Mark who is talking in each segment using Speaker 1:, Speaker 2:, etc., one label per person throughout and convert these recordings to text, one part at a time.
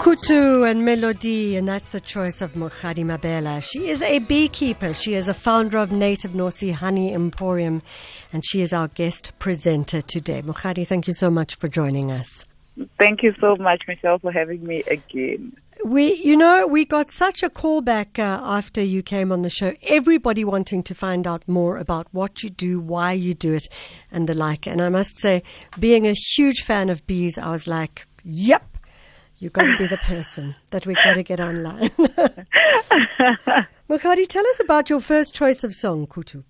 Speaker 1: Kutu and Melody, and that's the choice of Mokgadi Mabela. She is a beekeeper. She is a founder of Native Nosi Honey Emporium, and she is our guest presenter today. Mokgadi, thank you so much for joining us.
Speaker 2: Thank you so much, Michelle, for having me again.
Speaker 1: We, you know, we got such a callback uh, after you came on the show. Everybody wanting to find out more about what you do, why you do it, and the like. And I must say, being a huge fan of bees, I was like, yep, You've got to be the person that we've got to get online. Mokgadi, tell us about your first choice of song, Kutu.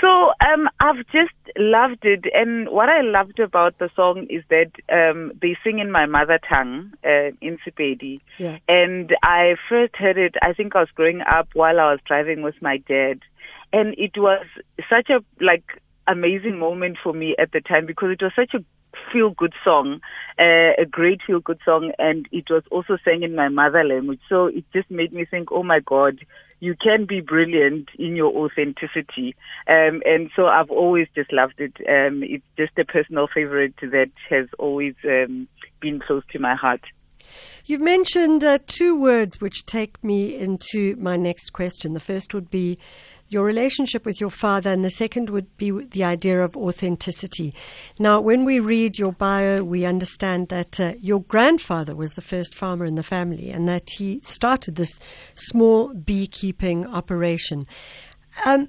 Speaker 2: So um, I've just loved it, and what I loved about the song is that um, they sing in my mother tongue, uh, in Sepedi. Yeah. And I first heard it. I think I was growing up while I was driving with my dad, and it was such a like amazing moment for me at the time because it was such a feel good song, uh, a great feel good song, and it was also sang in my mother language. So it just made me think, oh my God, you can be brilliant in your authenticity. Um, and so I've always just loved it. Um, it's just a personal favorite that has always um, been close to my heart.
Speaker 1: You've mentioned uh, two words which take me into my next question. The first would be your relationship with your father, and the second would be the idea of authenticity. Now, when we read your bio, we understand that uh, your grandfather was the first farmer in the family and that he started this small beekeeping operation. Um,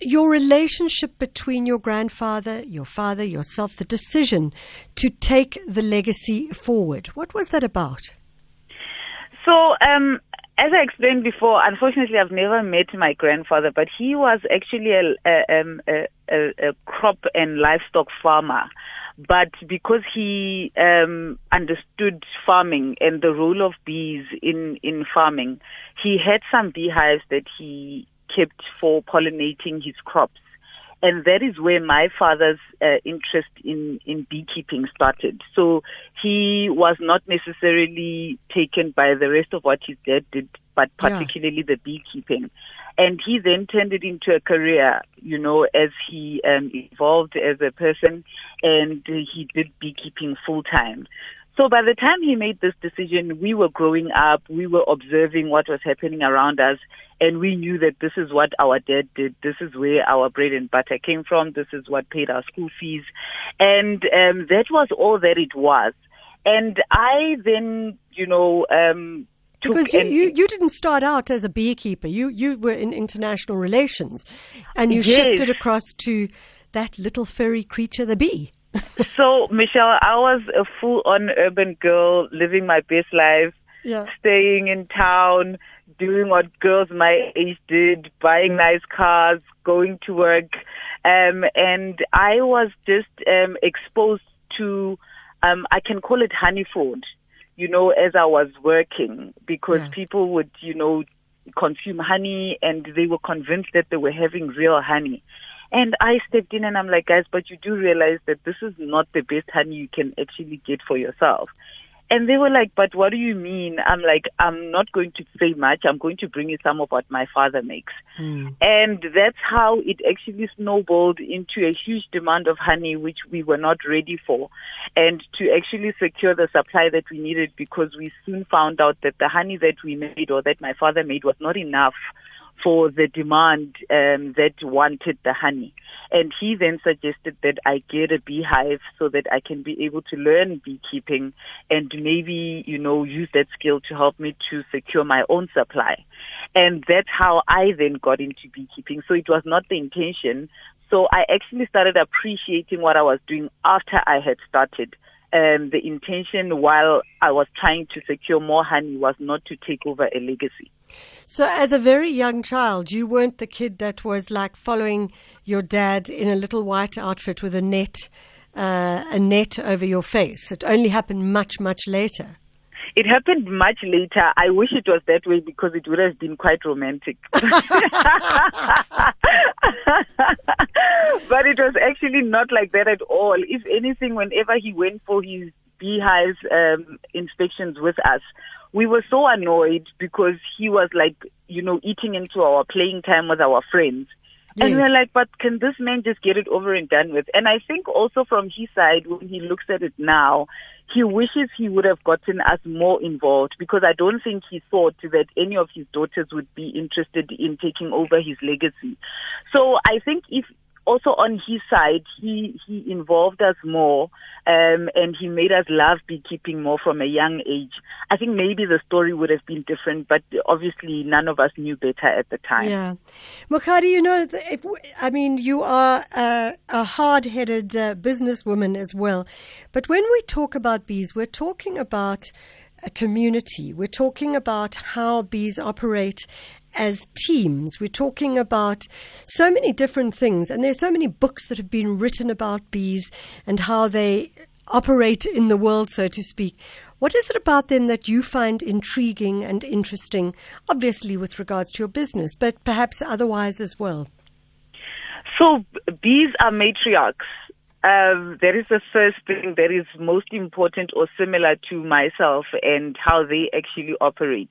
Speaker 1: your relationship between your grandfather, your father, yourself, the decision to take the legacy forward. What was that about?
Speaker 2: So, um, as I explained before, unfortunately, I've never met my grandfather, but he was actually a, a, um, a, a crop and livestock farmer. But because he um, understood farming and the role of bees in, in farming, he had some beehives that he kept for pollinating his crops and that is where my father's uh, interest in in beekeeping started. So he was not necessarily taken by the rest of what his dad did, but particularly yeah. the beekeeping. And he then turned it into a career, you know, as he um, evolved as a person, and he did beekeeping full time. So by the time he made this decision, we were growing up, we were observing what was happening around us, and we knew that this is what our dad did. This is where our bread and butter came from. This is what paid our school fees. And um, that was all that it was. And I then, you know, um,
Speaker 1: because you, you, you, didn't start out as a beekeeper. You you were in international relations, and you yes. shifted across to that little furry creature, the bee.
Speaker 2: so, Michelle, I was a full on urban girl living my best life, yeah. staying in town, doing what girls my age did, buying nice cars, going to work. Um, and I was just um, exposed to, um, I can call it honey food, you know, as I was working because yeah. people would, you know, consume honey and they were convinced that they were having real honey. And I stepped in and I'm like, guys, but you do realize that this is not the best honey you can actually get for yourself. And they were like, but what do you mean? I'm like, I'm not going to say much. I'm going to bring you some of what my father makes. Mm. And that's how it actually snowballed into a huge demand of honey, which we were not ready for. And to actually secure the supply that we needed because we soon found out that the honey that we made or that my father made was not enough for the demand um, that wanted the honey. And he then suggested that I get a beehive so that I can be able to learn beekeeping and maybe, you know, use that skill to help me to secure my own supply. And that's how I then got into beekeeping. So it was not the intention. So I actually started appreciating what I was doing after I had started um, the intention while I was trying to secure more honey was not to take over a legacy.
Speaker 1: So, as a very young child, you weren't the kid that was like following your dad in a little white outfit with a net, uh, a net over your face. It only happened much, much later.
Speaker 2: It happened much later. I wish it was that way because it would have been quite romantic. but it was actually not like that at all. If anything, whenever he went for his beehives um, inspections with us, we were so annoyed because he was like, you know, eating into our playing time with our friends. Yes. And we're like, but can this man just get it over and done with? And I think also from his side, when he looks at it now, he wishes he would have gotten us more involved because I don't think he thought that any of his daughters would be interested in taking over his legacy. So I think if also on his side, he, he involved us more um, and he made us love beekeeping more from a young age. I think maybe the story would have been different, but obviously none of us knew better at the time.
Speaker 1: Yeah. Mokgadi, you know, I mean, you are a, a hard headed uh, businesswoman as well. But when we talk about bees, we're talking about a community. We're talking about how bees operate as teams. We're talking about so many different things, and there's so many books that have been written about bees and how they operate in the world, so to speak. What is it about them that you find intriguing and interesting, obviously with regards to your business, but perhaps otherwise as well?
Speaker 2: So, bees are matriarchs. Um, that is the first thing that is most important or similar to myself and how they actually operate.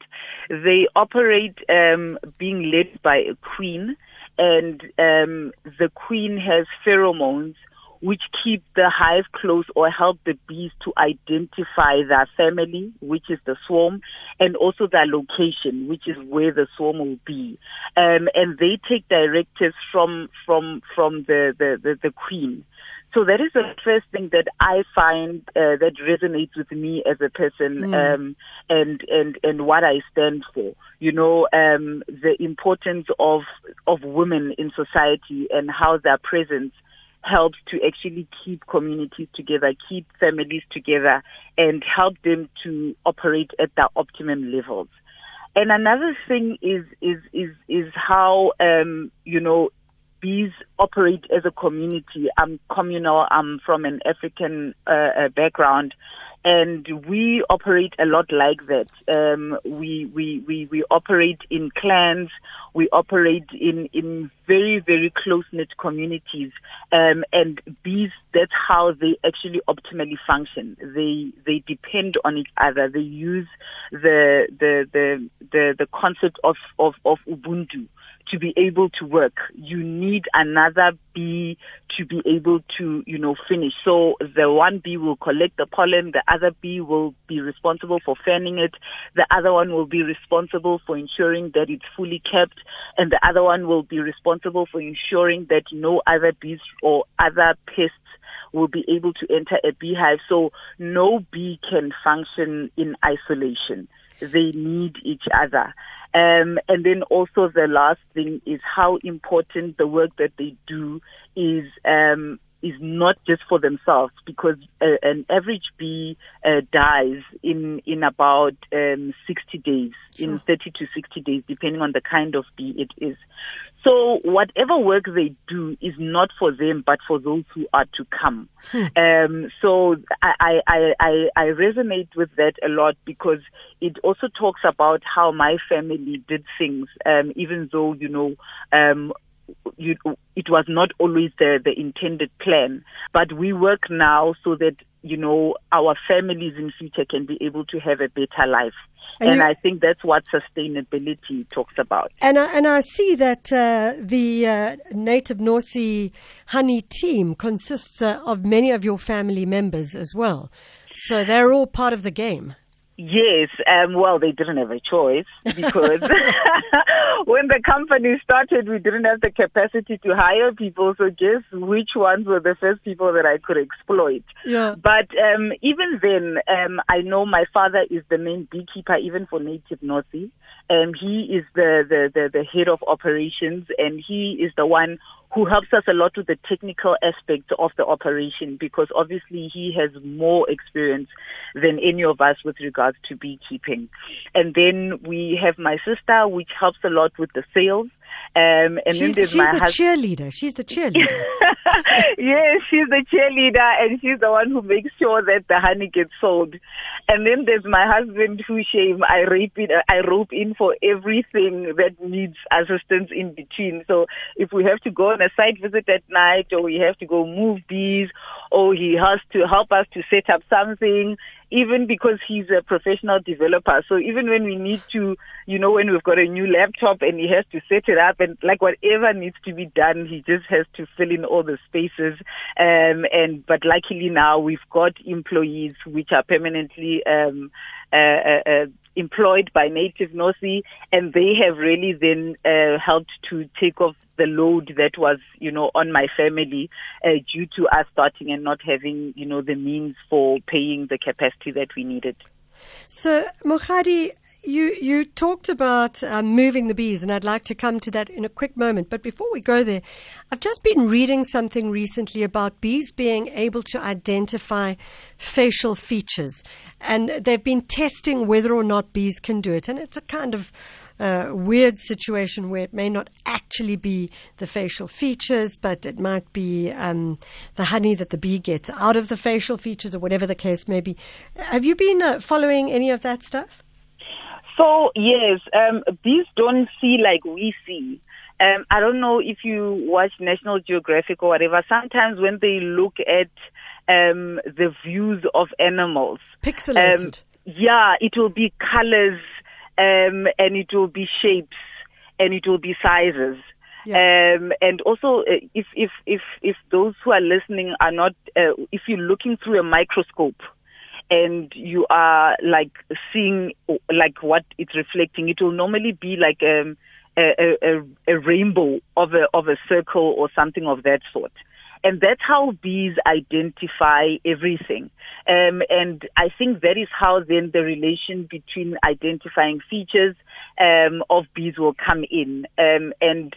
Speaker 2: They operate um, being led by a queen, and um, the queen has pheromones which keep the hive close or help the bees to identify their family, which is the swarm, and also their location, which is where the swarm will be. Um, and they take directives from from from the, the, the, the queen. So that is the first thing that I find uh, that resonates with me as a person, mm. um, and and and what I stand for. You know, um, the importance of of women in society and how their presence helps to actually keep communities together, keep families together, and help them to operate at their optimum levels. And another thing is is is is how um, you know bees operate as a community. I'm communal. I'm from an African uh, uh, background, and we operate a lot like that. Um, we, we we we operate in clans. We operate in in very very close knit communities, um, and bees. That's how they actually optimally function. They they depend on each other. They use the the the the, the concept of of of ubuntu to be able to work. You need another bee to be able to, you know, finish. So the one bee will collect the pollen, the other bee will be responsible for fanning it, the other one will be responsible for ensuring that it's fully kept, and the other one will be responsible for ensuring that no other bees or other pests will be able to enter a beehive. So no bee can function in isolation. They need each other. Um, and then also the last thing is how important the work that they do is um, is not just for themselves because uh, an average bee uh, dies in in about um, 60 days, sure. in 30 to 60 days, depending on the kind of bee it is. So whatever work they do is not for them, but for those who are to come. Hmm. Um, so I, I, I, I resonate with that a lot because it also talks about how my family did things, um, even though, you know, um, you, it was not always the, the intended plan, but we work now so that, you know, our families in future can be able to have a better life. And, and I think that's what sustainability talks about.
Speaker 1: And I, and I see that uh, the uh, Native Nosi honey team consists uh, of many of your family members as well. So they're all part of the game.
Speaker 2: Yes, um, well, they didn't have a choice because when the company started, we didn't have the capacity to hire people. So guess which ones were the first people that I could exploit.
Speaker 1: Yeah.
Speaker 2: But um, even then, um, I know my father is the main beekeeper, even for Native Nosi. Um, he is the, the, the, the head of operations, and he is the one who helps us a lot with the technical aspects of the operation because obviously he has more experience than any of us with regards to beekeeping. And then we have my sister, which helps a lot with the sales. Um, and
Speaker 1: she's,
Speaker 2: then there's
Speaker 1: she's
Speaker 2: my
Speaker 1: the
Speaker 2: husband.
Speaker 1: cheerleader. She's the cheerleader.
Speaker 2: yes, she's the cheerleader, and she's the one who makes sure that the honey gets sold. And then there's my husband, who shame I rape in, I rope in for everything that needs assistance in between. So if we have to go on a site visit at night, or we have to go move bees, or he has to help us to set up something, even because he's a professional developer. So even when we need to, you know, when we've got a new laptop and he has to set it up and like whatever needs to be done, he just has to fill in all the spaces. Um, and, but luckily now we've got employees which are permanently, um, uh, uh, uh employed by Native Nosi, and they have really then uh, helped to take off the load that was, you know, on my family uh, due to us starting and not having, you know, the means for paying the capacity that we needed.
Speaker 1: So, Mokgadi, you, you talked about um, moving the bees, and I'd like to come to that in a quick moment. But before we go there, I've just been reading something recently about bees being able to identify facial features. And they've been testing whether or not bees can do it. And it's a kind of uh, weird situation where it may not actually be the facial features, but it might be um, the honey that the bee gets out of the facial features, or whatever the case may be. Have you been uh, following any of that stuff?
Speaker 2: So yes, um, bees don't see like we see. Um, I don't know if you watch National Geographic or whatever. Sometimes when they look at um, the views of animals,
Speaker 1: pixelated. Um,
Speaker 2: yeah, it will be colors um, and it will be shapes and it will be sizes. Yeah. Um, and also, uh, if if if if those who are listening are not, uh, if you're looking through a microscope, and you are like seeing like what it's reflecting, it will normally be like um, a, a, a rainbow of a of a circle or something of that sort. And that's how bees identify everything. Um, and I think that is how then the relation between identifying features um, of bees will come in. Um, and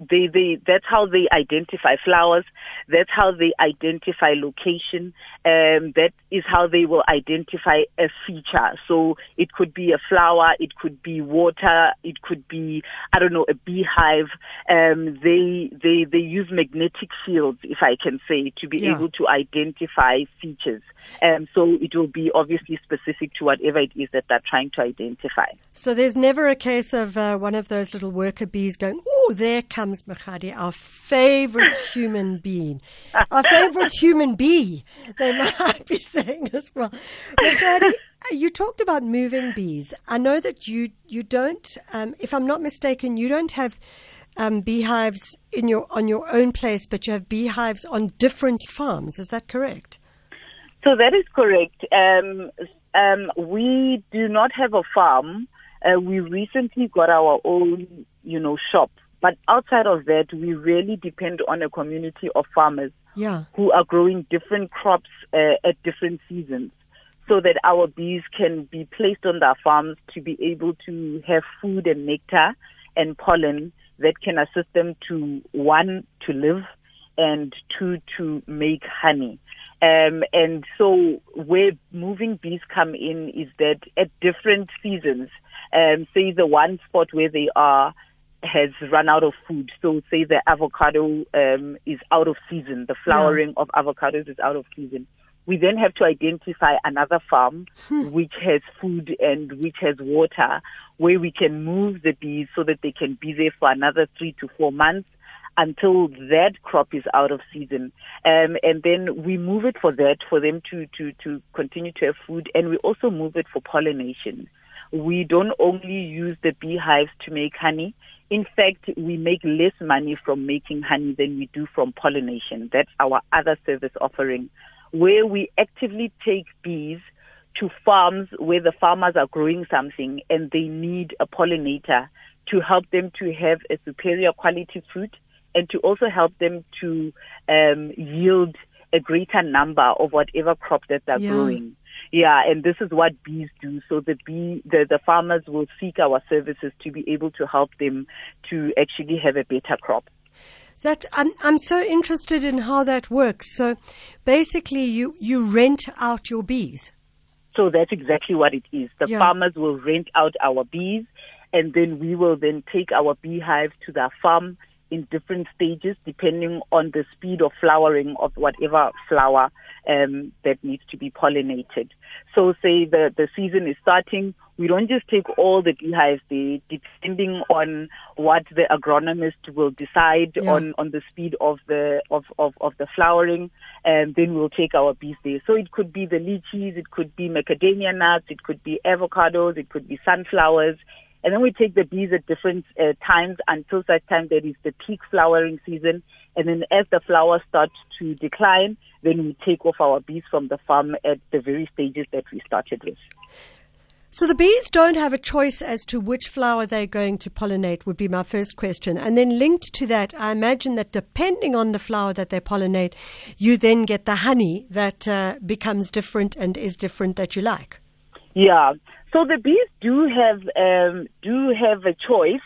Speaker 2: they, they, that's how they identify flowers. That's how they identify location. Um, that is how they will identify a feature. So it could be a flower, it could be water, it could be, I don't know, a beehive. Um, they, they, they use magnetic fields, if I can say, to be yeah. able to identify features. Um, so it will be obviously specific to whatever it is that they're trying to identify.
Speaker 1: So there's never a case of uh, one of those little worker bees going, oh, there comes Mokgadi, our favorite human being, our favorite human bee. They might be saying as well. Mokgadi, you talked about moving bees. I know that you you don't, um, if I'm not mistaken, you don't have um, beehives in your on your own place, but you have beehives on different farms. Is that correct?
Speaker 2: So that is correct. Um, um, we do not have a farm. Uh, we recently got our own, you know, shop. But outside of that, we really depend on a community of farmers
Speaker 1: yeah.
Speaker 2: who are growing different crops uh, at different seasons so that our bees can be placed on their farms to be able to have food and nectar and pollen that can assist them to one, to live, and two, to make honey. Um, and so where moving bees come in is that at different seasons, um, say the one spot where they are has run out of food. So say the avocado um, is out of season, the flowering yeah. of avocados is out of season. We then have to identify another farm hmm. which has food and which has water where we can move the bees so that they can be there for another three to four months until that crop is out of season. Um, and then we move it for that, for them to, to, to continue to have food. And we also move it for pollination. We don't only use the beehives to make honey. In fact, we make less money from making honey than we do from pollination. That's our other service offering, where we actively take bees to farms where the farmers are growing something and they need a pollinator to help them to have a superior quality fruit and to also help them to um, yield a greater number of whatever crop that they're yeah. growing. Yeah, and this is what bees do. So the bee, the, the farmers will seek our services to be able to help them to actually have a better crop.
Speaker 1: That I'm I'm so interested in how that works. So basically, you you rent out your bees.
Speaker 2: So that's exactly what it is. The yeah. farmers will rent out our bees, and then we will then take our beehives to their farm in different stages depending on the speed of flowering of whatever flower um, that needs to be pollinated. So say the, the season is starting, we don't just take all the beehives there, depending on what the agronomist will decide yeah. on, on the speed of the of, of, of the flowering, and then we'll take our bees there. So it could be the lychees, it could be macadamia nuts, it could be avocados, it could be sunflowers. And then we take the bees at different uh, times until such time that is the peak flowering season. And then as the flowers start to decline, then we take off our bees from the farm at the very stages that we started with.
Speaker 1: So the bees don't have a choice as to which flower they're going to pollinate would be my first question. And then linked to that, I imagine that depending on the flower that they pollinate, you then get the honey that uh, becomes different and is different that you like.
Speaker 2: Yeah. So the bees do have um, do have a choice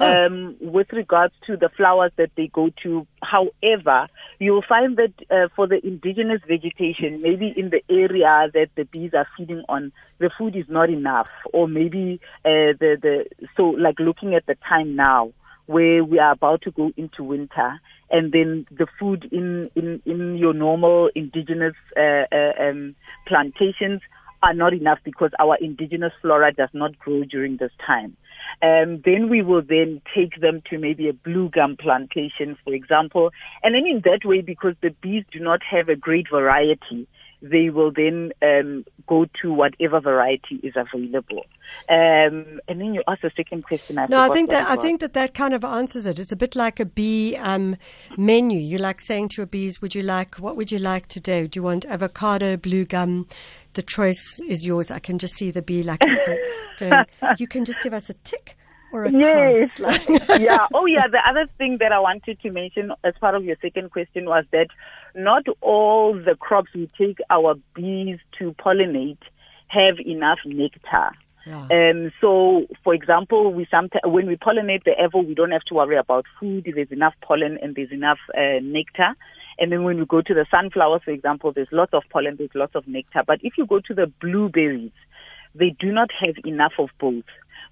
Speaker 2: oh. um, with regards to the flowers that they go to. However, you'll find that uh, for the indigenous vegetation, maybe in the area that the bees are feeding on, the food is not enough, or maybe uh, the the so like looking at the time now where we are about to go into winter and then the food in in in your normal indigenous uh, uh, um, plantations are not enough because our indigenous flora does not grow during this time. Um, then we will then take them to maybe a blue gum plantation, for example. And then in that way, because the bees do not have a great variety, they will then um, go to whatever variety is available. Um, and then you ask the second question. I
Speaker 1: no, I think that, that I think that that kind of answers it. It's a bit like a bee um, menu. You like saying to your bees, "Would you like what would you like today? Do you want avocado, blue gum?" The choice is yours. I can just see the bee like going, you can just give us a tick or a yes.
Speaker 2: yeah. Oh, yeah. The other thing that I wanted to mention as part of your second question was that not all the crops we take our bees to pollinate have enough nectar. Yeah. Um, so, for example, we sometimes when we pollinate the avo, we don't have to worry about food. There's enough pollen and there's enough uh, nectar. And then when you go to the sunflowers, for example, there's lots of pollen, there's lots of nectar. But if you go to the blueberries, they do not have enough of both.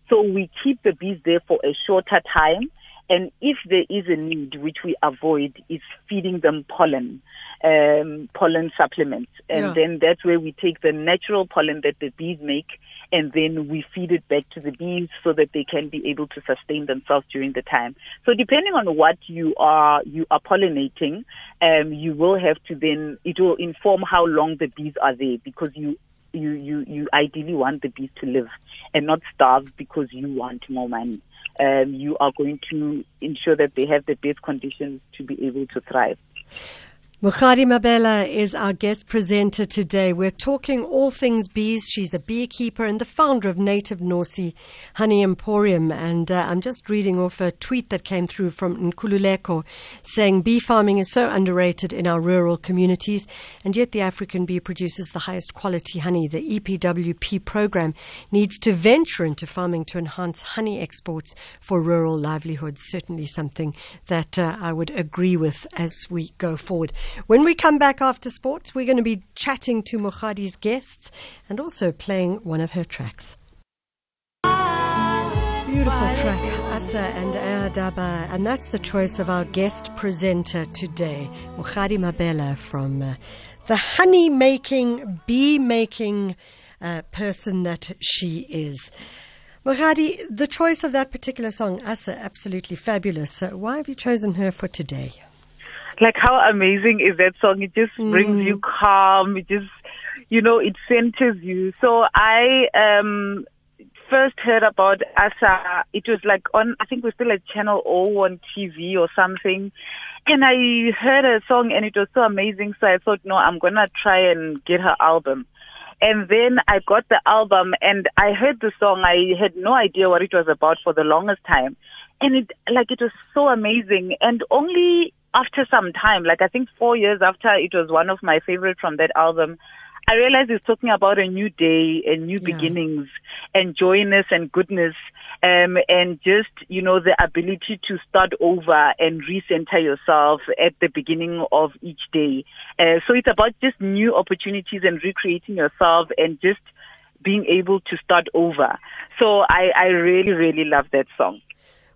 Speaker 2: So we keep the bees there for a shorter time. And if there is a need, which we avoid, is feeding them pollen, um, pollen supplements. And yeah. then that's where we take the natural pollen that the bees make and then we feed it back to the bees so that they can be able to sustain themselves during the time. So depending on what you are you are pollinating, um, you will have to then it will inform how long the bees are there because you you, you, you ideally want the bees to live and not starve because you want more money. Um, you are going to ensure that they have the best conditions to be able to thrive.
Speaker 1: Mokgadi Mabela is our guest presenter today. We're talking all things bees. She's a beekeeper and the founder of Native Nosi Honey Emporium. And uh, I'm just reading off a tweet that came through from Nkululeko saying bee farming is so underrated in our rural communities, and yet the African bee produces the highest quality honey. The EPWP program needs to venture into farming to enhance honey exports for rural livelihoods. Certainly something that uh, I would agree with as we go forward. When we come back after sports, we're going to be chatting to Mokgadi's guests and also playing one of her tracks. Beautiful track, Asa and Eye Adaba, and that's the choice of our guest presenter today, Mokgadi Mabela from uh, the honey making, bee making uh, person that she is. Mokgadi, the choice of that particular song, Asa, absolutely fabulous. Uh, why have you chosen her for today?
Speaker 2: Like how amazing is that song? It just mm. brings you calm. It just, you know, it centers you. So I um first heard about Asa. It was like on, I think we're still at Channel O on TV or something. And I heard a song and it was so amazing. So I thought, no, I'm gonna try and get her album. And then I got the album and I heard the song. I had no idea what it was about for the longest time. And it, like, it was so amazing. And only after some time, like I think four years after it was one of my favorite from that album, I realized it's talking about a new day and new yeah. beginnings and joyness and goodness. Um, and just, you know, the ability to start over and recenter yourself at the beginning of each day. Uh, so it's about just new opportunities and recreating yourself and just being able to start over. So I, I really, really love that song.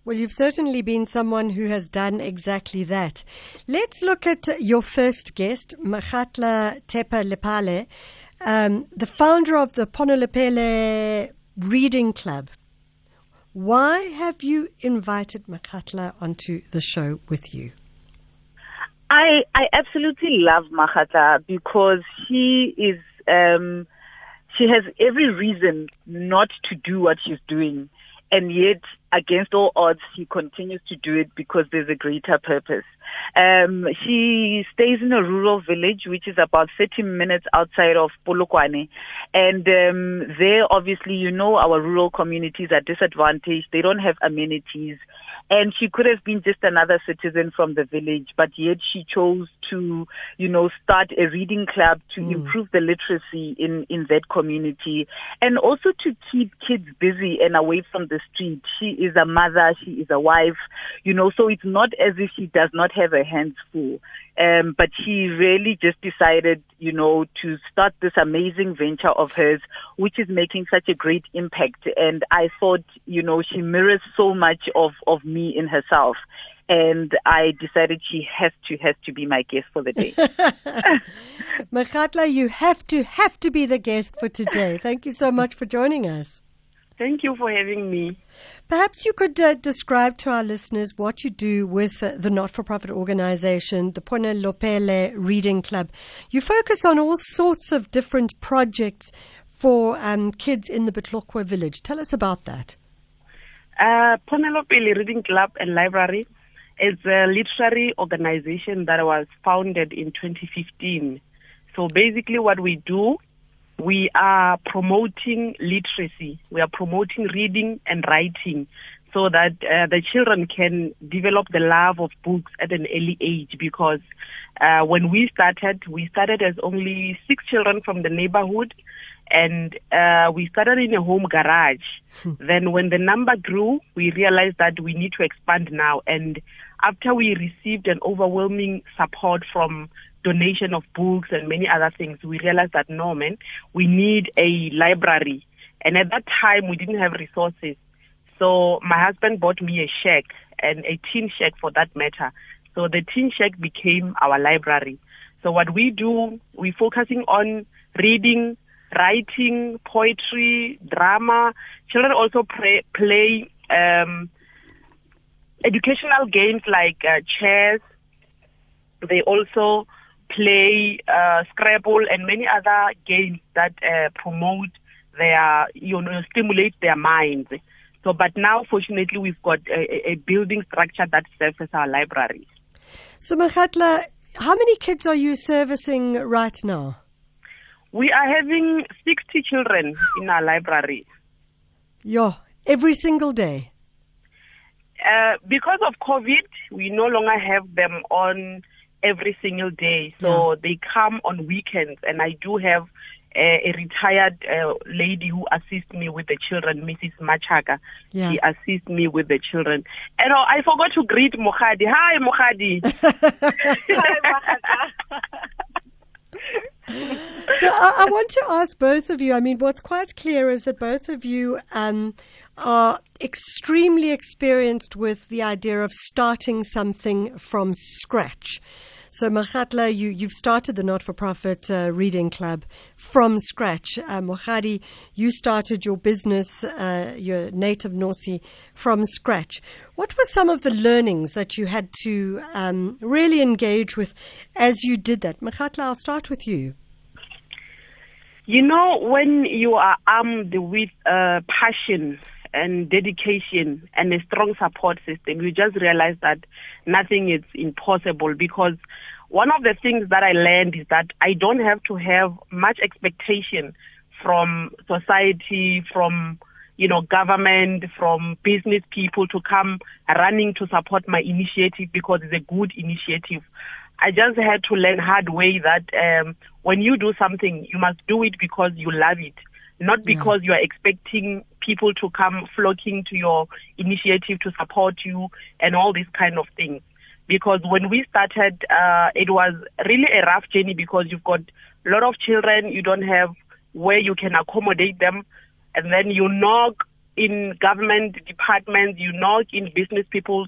Speaker 1: Well, you've certainly been someone who has done exactly that. Let's look at your first guest, Makgatla Thepa-Lephale, um, the founder of the Ponelopele Reading Club. Why have you invited Makgatla onto the show with you?
Speaker 2: I I absolutely love Makgatla because she is um, she has every reason not to do what she's doing and yet against all odds he continues to do it because there's a greater purpose. Um, she stays in a rural village which is about 30 minutes outside of Polokwane and um, there obviously you know our rural communities are disadvantaged. They don't have amenities and she could have been just another citizen from the village, but yet she chose to, you know, start a reading club to mm. improve the literacy in, in that community and also to keep kids busy and away from the street. She is a mother, she is a wife, you know, so it's not as if she does not have her hands full. Um, but she really just decided, you know, to start this amazing venture of hers, which is making such a great impact. And I thought, you know, she mirrors so much of, of me in herself. And I decided she has to has to be my guest for the day.
Speaker 1: Makgatla, you have to have to be the guest for today. Thank you so much for joining us.
Speaker 3: Thank you for having me.
Speaker 1: Perhaps you could uh, describe to our listeners what you do with uh, the not for profit organization, the Ponelopele Reading Club. You focus on all sorts of different projects for um, kids in the Botlokwa village. Tell us about that.
Speaker 3: Uh, Ponelopele Reading Club and Library is a literary organization that was founded in 2015. So basically, what we do we are promoting literacy. We are promoting reading and writing so that uh, the children can develop the love of books at an early age because uh, when we started, we started as only six children from the neighborhood and uh, we started in a home garage. Hmm. then when the number grew, we realized that we need to expand now. And after we received an overwhelming support from donation of books and many other things, we realized that no, man, we need a library. And at that time, we didn't have resources. So my husband bought me a shack and a tin shack for that matter. So the tin shack became our library. So what we do, we're focusing on reading, writing, poetry, drama. Children also play, play um, educational games like uh, chess. They also play, uh, Scrabble, and many other games that uh, promote their, you know, stimulate their minds. So, but now, fortunately, we've got a, a building structure that serves as our library.
Speaker 1: So, Makgatla, how many kids are you servicing right now?
Speaker 3: We are having 60 children in our library.
Speaker 1: Yeah, every single day.
Speaker 3: Uh, because of COVID, we no longer have them on every single day. So yeah. they come on weekends, and I do have a, a retired uh, lady who assists me with the children, Mrs. Machaka. Yeah. She assists me with the children. And oh, I forgot to greet Mokgadi. Hi, Mokgadi.
Speaker 1: so I, I, want to ask both of you. I mean, what's quite clear is that both of you um, are extremely experienced with the idea of starting something from scratch. So, Makgatla, you, you've started the not for profit uh, reading club from scratch. Uh, Mokgadi, you started your business, uh, your native Nosi, from scratch. What were some of the learnings that you had to um, really engage with as you did that? Makgatla, I'll start with you.
Speaker 3: You know, when you are armed with uh, passion and dedication and a strong support system, you just realize that nothing is impossible because one of the things that I learned is that I don't have to have much expectation from society, from you know, government, from business people to come running to support my initiative because it's a good initiative. I just had to learn hard way that um, when you do something, you must do it because you love it, not because yeah. you are expecting people to come flocking to your initiative to support you and all these kind of things. Because when we started, uh, it was really a rough journey because you've got a lot of children, you don't have where you can accommodate them, and then you knock in government departments, you knock in business people,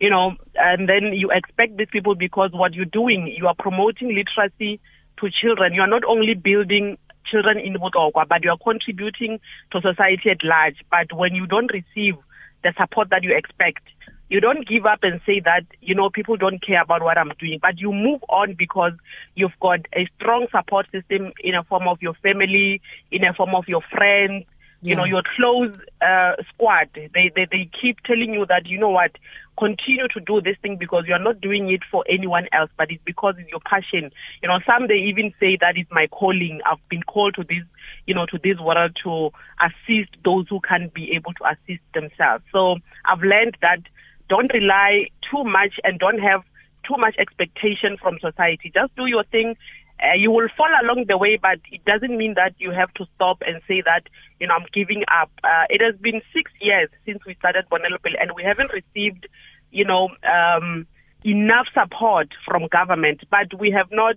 Speaker 3: you know, and then you expect these people because what you're doing, you are promoting literacy to children. You are not only building children in Botlokwa, but you are contributing to society at large. But when you don't receive the support that you expect, you don't give up and say that, you know, people don't care about what I'm doing, but you move on because you've got a strong support system in a form of your family, in a form of your friends, yeah. you know, your close uh, squad. They, they, they keep telling you that, you know what, continue to do this thing because you're not doing it for anyone else, but it's because it's your passion. You know, some they even say that it's my calling. I've been called to this, you know, to this world to assist those who can't be able to assist themselves. So I've learned that don't rely too much and don't have too much expectation from society. Just do your thing. Uh, you will fall along the way, but it doesn't mean that you have to stop and say that, you know, I'm giving up. Uh, it has been six years since we started Ponelopele and we haven't received, you know, um, enough support from government, but we have not,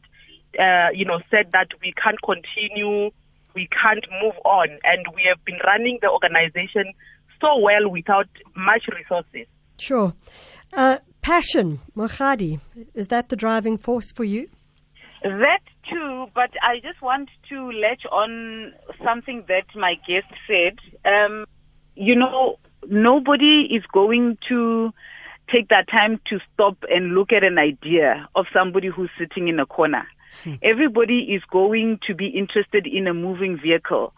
Speaker 3: uh, you know, said that we can't continue, we can't move on. And we have been running the organization so well without much resources.
Speaker 1: Sure. Uh, passion, Mokgadi, is that the driving force for you?
Speaker 2: That too, but I just want to latch on something that my guest said. Um, you know, nobody is going to take that time to stop and look at an idea of somebody who's sitting in a corner. Hmm. Everybody is going to be interested in a moving vehicle.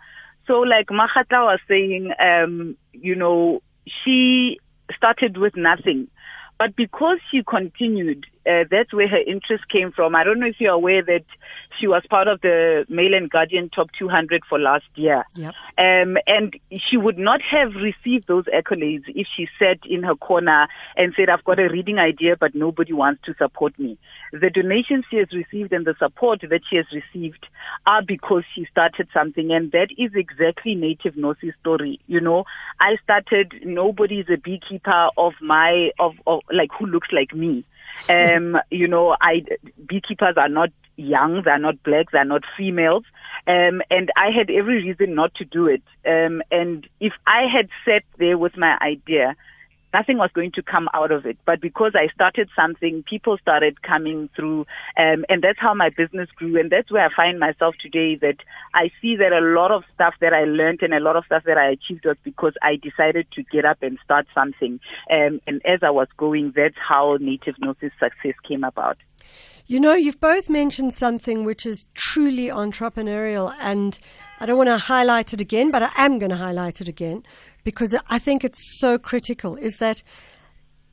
Speaker 2: So, like Makgatla was saying, um, you know, she started with nothing. But because she continued, uh, that's where her interest came from. I don't know if you're aware that she was part of the Mail and Guardian Top 200 for last year.
Speaker 1: Yep.
Speaker 2: Um, and she would not have received those accolades if she sat in her corner and said, I've got a reading idea, but nobody wants to support me. The donations she has received and the support that she has received are because she started something. And that is exactly Native Nosi's story. You know, I started, nobody is a beekeeper of my, of, of like, who looks like me. Um, you know, I beekeepers are not young, they're not black, they're not females. Um, and I had every reason not to do it. Um, and if I had sat there with my idea, nothing was going to come out of it. But because I started something, people started coming through, um, and that's how my business grew. And that's where I find myself today. That I see that a lot of stuff that I learned and a lot of stuff that I achieved was because I decided to get up and start something. Um, and as I was going, that's how Native Nosi's success came about.
Speaker 1: You know, you've both mentioned something which is truly entrepreneurial, and I don't want to highlight it again, but I am going to highlight it again because I think it's so critical is that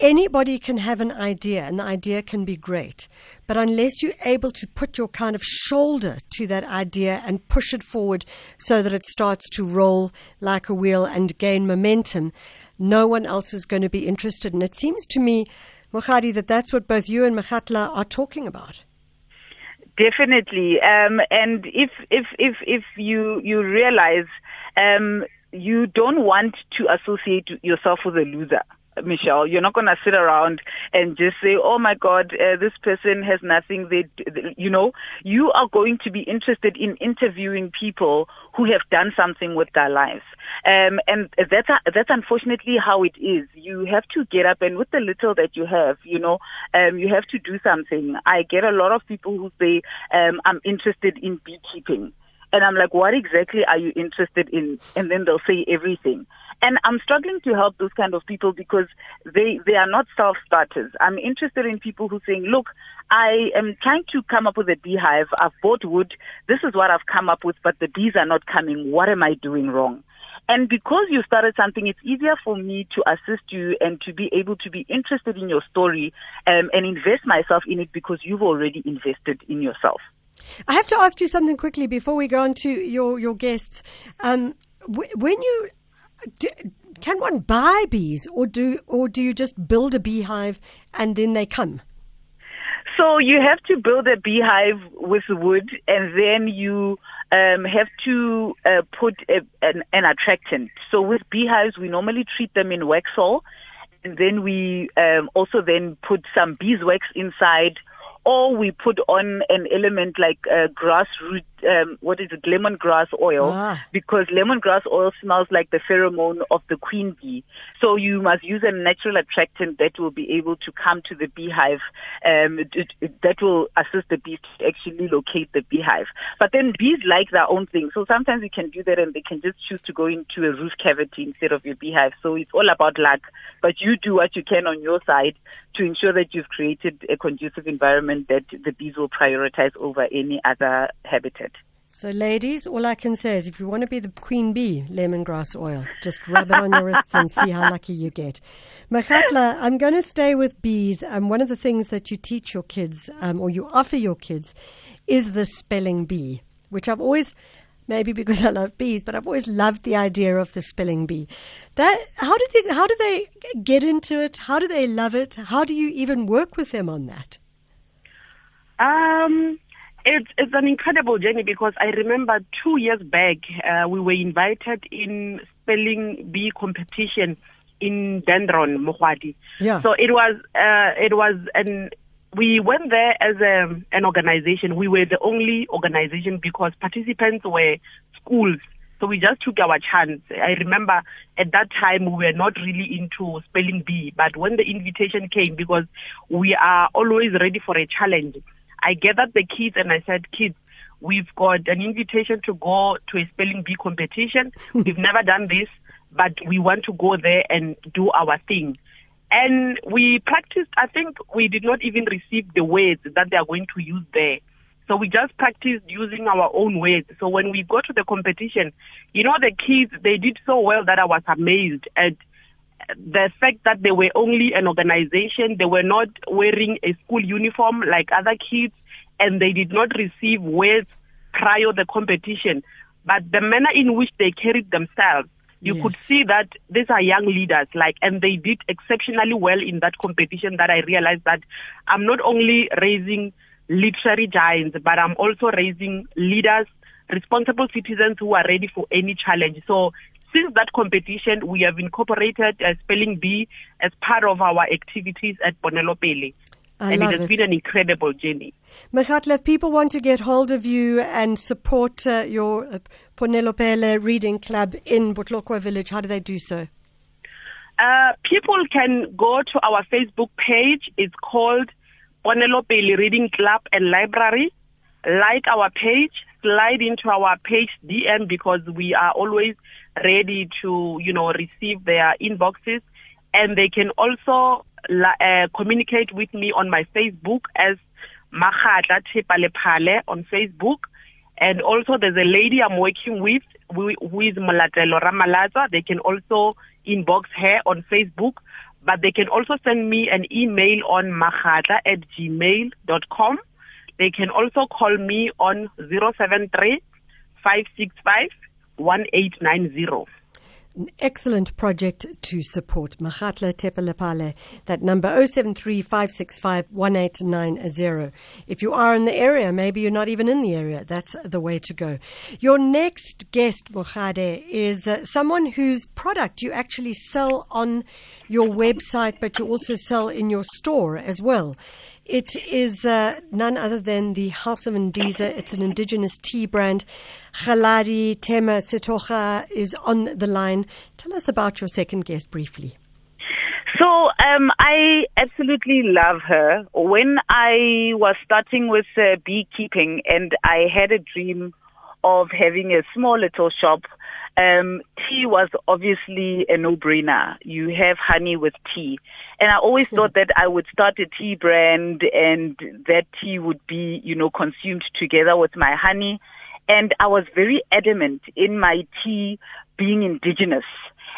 Speaker 1: anybody can have an idea and the idea can be great. But unless you're able to put your kind of shoulder to that idea and push it forward so that it starts to roll like a wheel and gain momentum, no one else is going to be interested. And it seems to me, Mokgadi, that that's what both you and Makgatla are talking about.
Speaker 2: Definitely. Um, and if, if, if, if you, you realize, um, you don't want to associate yourself with a loser. Michelle, you're not going to sit around and just say, "Oh my God, uh, this person has nothing." They, you know, you are going to be interested in interviewing people who have done something with their lives, um, and that's that's unfortunately how it is. You have to get up and with the little that you have, you know, um, you have to do something. I get a lot of people who say, um, "I'm interested in beekeeping." And I'm like, what exactly are you interested in? And then they'll say everything. And I'm struggling to help those kind of people because they, they are not self-starters. I'm interested in people who saying, look, I am trying to come up with a beehive. I've bought wood. This is what I've come up with, but the bees are not coming. What am I doing wrong? And because you started something, it's easier for me to assist you and to be able to be interested in your story um, and invest myself in it because you've already invested in yourself.
Speaker 1: I have to ask you something quickly before we go on to your, your guests. Um, when you do, can one buy bees, or do or do you just build a beehive and then they come?
Speaker 2: So you have to build a beehive with wood, and then you um, have to uh, put a, an, an, attractant. So with beehives, we normally treat them in Waxall, and then we um, also then put some beeswax inside or we put on an element like uh, grassroot, um, what is it, lemongrass oil, ah. because lemongrass oil smells like the pheromone of the queen bee. So you must use a natural attractant that will be able to come to the beehive, um, it, it, that will assist the bees to actually locate the beehive. But then bees like their own thing, so sometimes you can do that and they can just choose to go into a roof cavity instead of your beehive. So it's all about luck, but you do what you can on your side to ensure that you've created a conducive environment that the bees will prioritize over any other habitat.
Speaker 1: So, ladies, all I can say is if you want to be the queen bee, lemongrass oil, just rub it on your wrists and see how lucky you get. Makgatla, I'm going to stay with bees. Um, one of the things that you teach your kids, um, or you offer your kids, is the spelling bee, which I've always maybe because I love bees, but I've always loved the idea of the spelling bee. That how did they how do they get into it? How do they love it? How do you even work with them on that?
Speaker 3: Um, it's it's an incredible journey because I remember two years back uh, we were invited in spelling bee competition in Dendron, Mokgadi.
Speaker 1: Yeah.
Speaker 3: So it was uh, it was an we went there as a, an organization. We were the only organization because participants were schools. So we just took our chance. I remember at that time we were not really into spelling bee, but when the invitation came, because we are always ready for a challenge, I gathered the kids and I said, kids, we've got an invitation to go to a spelling bee competition. we've never done this, but we want to go there and do our thing. And we practiced, I think we did not even receive the words that they are going to use there. So we just practiced using our own words. So when we go to the competition, you know, the kids, they did so well that I was amazed at the fact that they were only an organization. They were not wearing a school uniform like other kids and they did not receive words prior the competition. But the manner in which they carried themselves, you yes. could see that these are young leaders, like, and they did exceptionally well in that competition. That I realized that I'm not only raising literary giants, but I'm also raising leaders, responsible citizens who are ready for any challenge. So since that competition, we have incorporated uh, spelling bee as part of our activities at Ponelopele. I and it has it. been an incredible journey.
Speaker 1: Makgatla, if people want to get hold of you and support uh, your uh, Ponelopele Reading Club in Botlokwa Village, how do they do so?
Speaker 3: Uh, people can go to our Facebook page. It's called Ponelopele Reading Club and Library. Like our page, slide into our page DM because we are always ready to, you know, receive their inboxes. And they can also uh, communicate with me on my Facebook as Makgatla Thepa-Lephale on Facebook. And also there's a lady I'm working with who is Malatelo Ramalaza. They can also inbox her on Facebook, but they can also send me an email on makgatla at gmail.com. They can also call me on 073 565 1890
Speaker 1: an excellent project to support. Makgatla Thepa-Lephale, that number 073 If you are in the area, maybe you're not even in the area, that's the way to go. Your next guest, Mokgadi, is uh, someone whose product you actually sell on your website, but you also sell in your store as well. It is uh, none other than the House of Indiza. It's an indigenous tea brand. Kgaladi Thema-Sethoga is on the line. Tell us about your second guest briefly.
Speaker 2: So um, I absolutely love her. When I was starting with uh, beekeeping and I had a dream of having a small little shop um, tea was obviously a no-brainer. You have honey with tea. And I always thought that I would start a tea brand and that tea would be, you know, consumed together with my honey. And I was very adamant in my tea being indigenous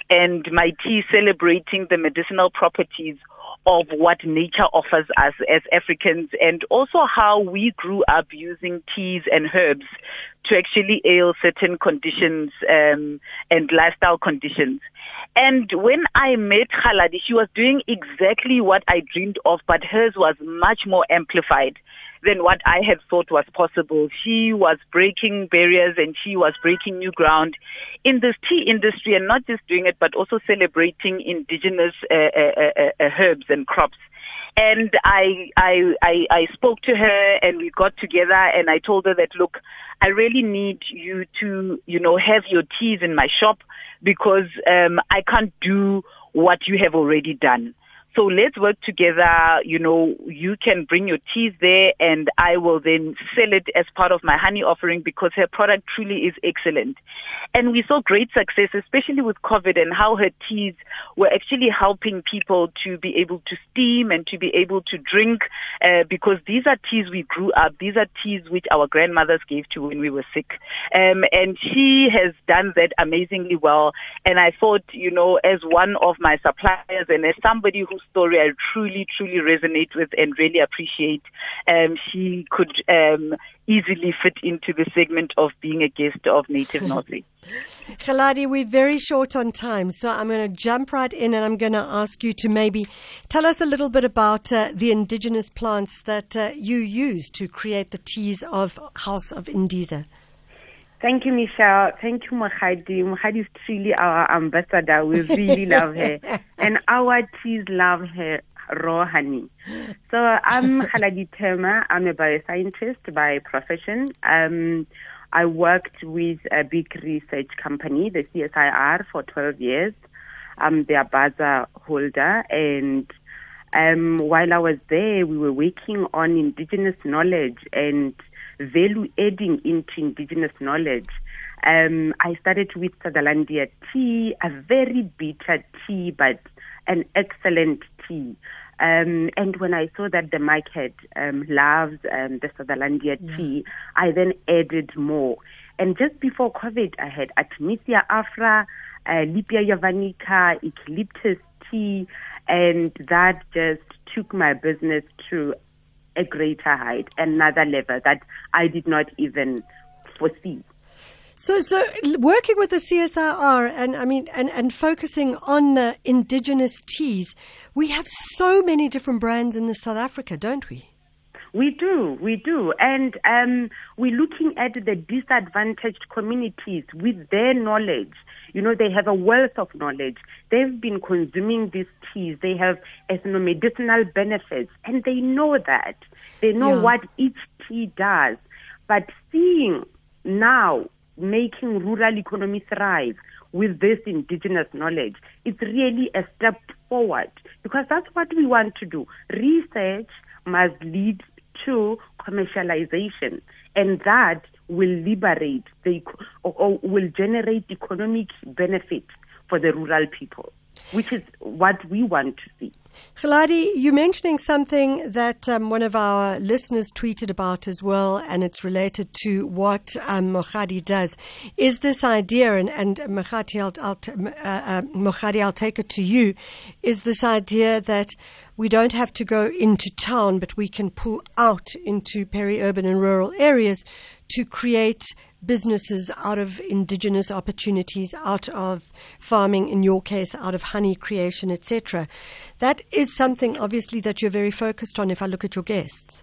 Speaker 2: and my tea celebrating the medicinal properties of what nature offers us as Africans and also how we grew up using teas and herbs to actually ail certain conditions um, and lifestyle conditions. And when I met Kgaladi, she was doing exactly what I dreamed of, but hers was much more amplified than what I had thought was possible. She was breaking barriers and she was breaking new ground in this tea industry and not just doing it, but also celebrating indigenous uh, uh, uh, uh herbs and crops. and I, I, I, I spoke to her and we got together and I told her that, look, I really need you to, you know, have your teas in my shop because, um, I can't do what you have already done. So let's work together. You know, you can bring your teas there and I will then sell it as part of my honey offering because her product truly is excellent. And we saw great success, especially with COVID and how her teas were actually helping people to be able to steam and to be able to drink, uh, because these are teas we grew up. These are teas which our grandmothers gave to when we were sick. Um, and she has done that amazingly well. And I thought, you know, as one of my suppliers and as somebody whose story I truly, truly resonate with and really appreciate, um, she could um, easily fit into the segment of being a guest of Native Northern.
Speaker 1: Kgaladi, we're very short on time, so I'm going to jump right in and I'm going to ask you to maybe tell us a little bit about uh, the indigenous plants that uh, you use to create the teas of House of Indiza.
Speaker 4: Thank you, Michelle. Thank you, Mokgadi. Mokgadi is truly our ambassador. We really love her. And our teas love her raw honey. So I'm Kgaladi Thema. I'm a bioscientist by profession. Um, I worked with a big research company, the CSIR, for 12 years. I'm their buzzer holder. And um, while I was there, we were working on indigenous knowledge and value adding into indigenous knowledge. Um, I started with Sutherlandia tea, a very bitter tea, but an excellent tea. Um, and when I saw that the market um, loves um, the Sutherlandia yeah. tea, I then added more. And just before COVID, I had Artemisia afra, uh, Lippia javanica, eucalyptus tea, and that just took my business to a greater height, another level that I did not even foresee.
Speaker 1: So, so working with the CSIR and I mean, and, and focusing on uh, indigenous teas, we have so many different brands in the South Africa, don't we?
Speaker 4: We do, we do. And um, we're looking at the disadvantaged communities with their knowledge. You know, they have a wealth of knowledge. They've been consuming these teas. They have ethnomedicinal benefits, and they know that. They know yeah. what each tea does. But seeing now making rural economy thrive with this indigenous knowledge, it's really a step forward because that's what we want to do. Research must lead to commercialization, and that will liberate the or, or will generate economic benefit for the rural people, which is what we want to see.
Speaker 1: Kgaladi, you're mentioning something that um, one of our listeners tweeted about as well, and it's related to what um, does. Is this idea, and, and I'll, I'll, uh, uh, Mokgadi, I'll take it to you, is this idea that we don't have to go into town, but we can pull out into peri-urban and rural areas to create businesses out of indigenous opportunities, out of farming, in your case, out of honey creation, etc. That is something, obviously, that you're very focused on if I look at your guests.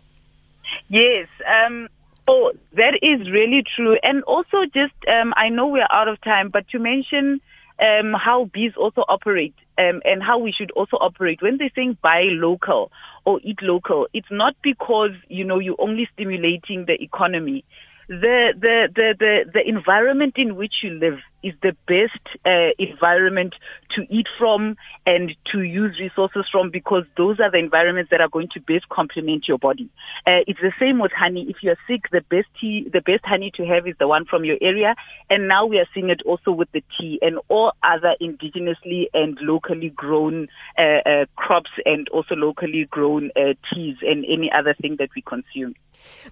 Speaker 2: Yes. Um, oh, that is really true. And also, just, um, I know we're out of time, but to mention um, how bees also operate um, and how we should also operate. When they say buy local or eat local, it's not because, you know, you're only stimulating the economy the, the, the, the, the environment in which you live is the best uh, environment to eat from and to use resources from because those are the environments that are going to best complement your body. Uh, it's the same with honey. If you're sick, the best tea, the best honey to have is the one from your area. And now we are seeing it also with the tea and all other indigenously and locally grown uh, uh crops and also locally grown uh, teas and any other thing that we consume.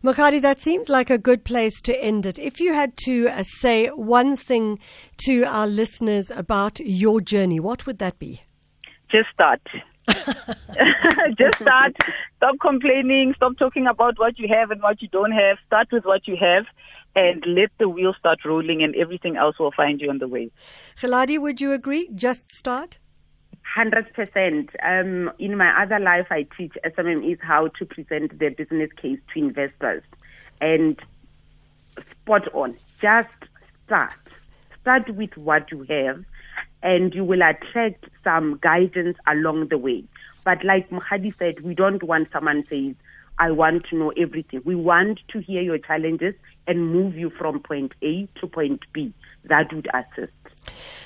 Speaker 1: Mokgadi, that seems like a good place to end it. If you had to uh, say one thing to our listeners about your journey, what would that be?
Speaker 2: Just start. Just start. Stop complaining. Stop talking about what you have and what you don't have. Start with what you have and let the wheel start rolling and everything else will find you on the way.
Speaker 1: Kgaladi, would you agree? Just start?
Speaker 4: Hundred percent. Um, in my other life, I teach SMMEs how to present their business case to investors, and spot on. Just start. Start with what you have, and you will attract some guidance along the way. But like Mokgadi said, we don't want someone says, I want to know everything. We want to hear your challenges and move you from point A to point B. That would assist.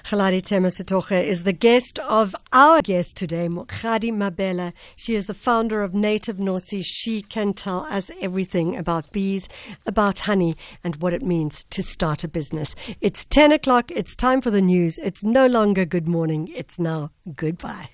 Speaker 1: Kgaladi Thema-Sethoga is the guest of our guest today, Mokgadi Mabela. She is the founder of Native Nosi. She can tell us everything about bees, about honey, and what it means to start a business. It's 10 o'clock. It's time for the news. It's no longer good morning. It's now goodbye.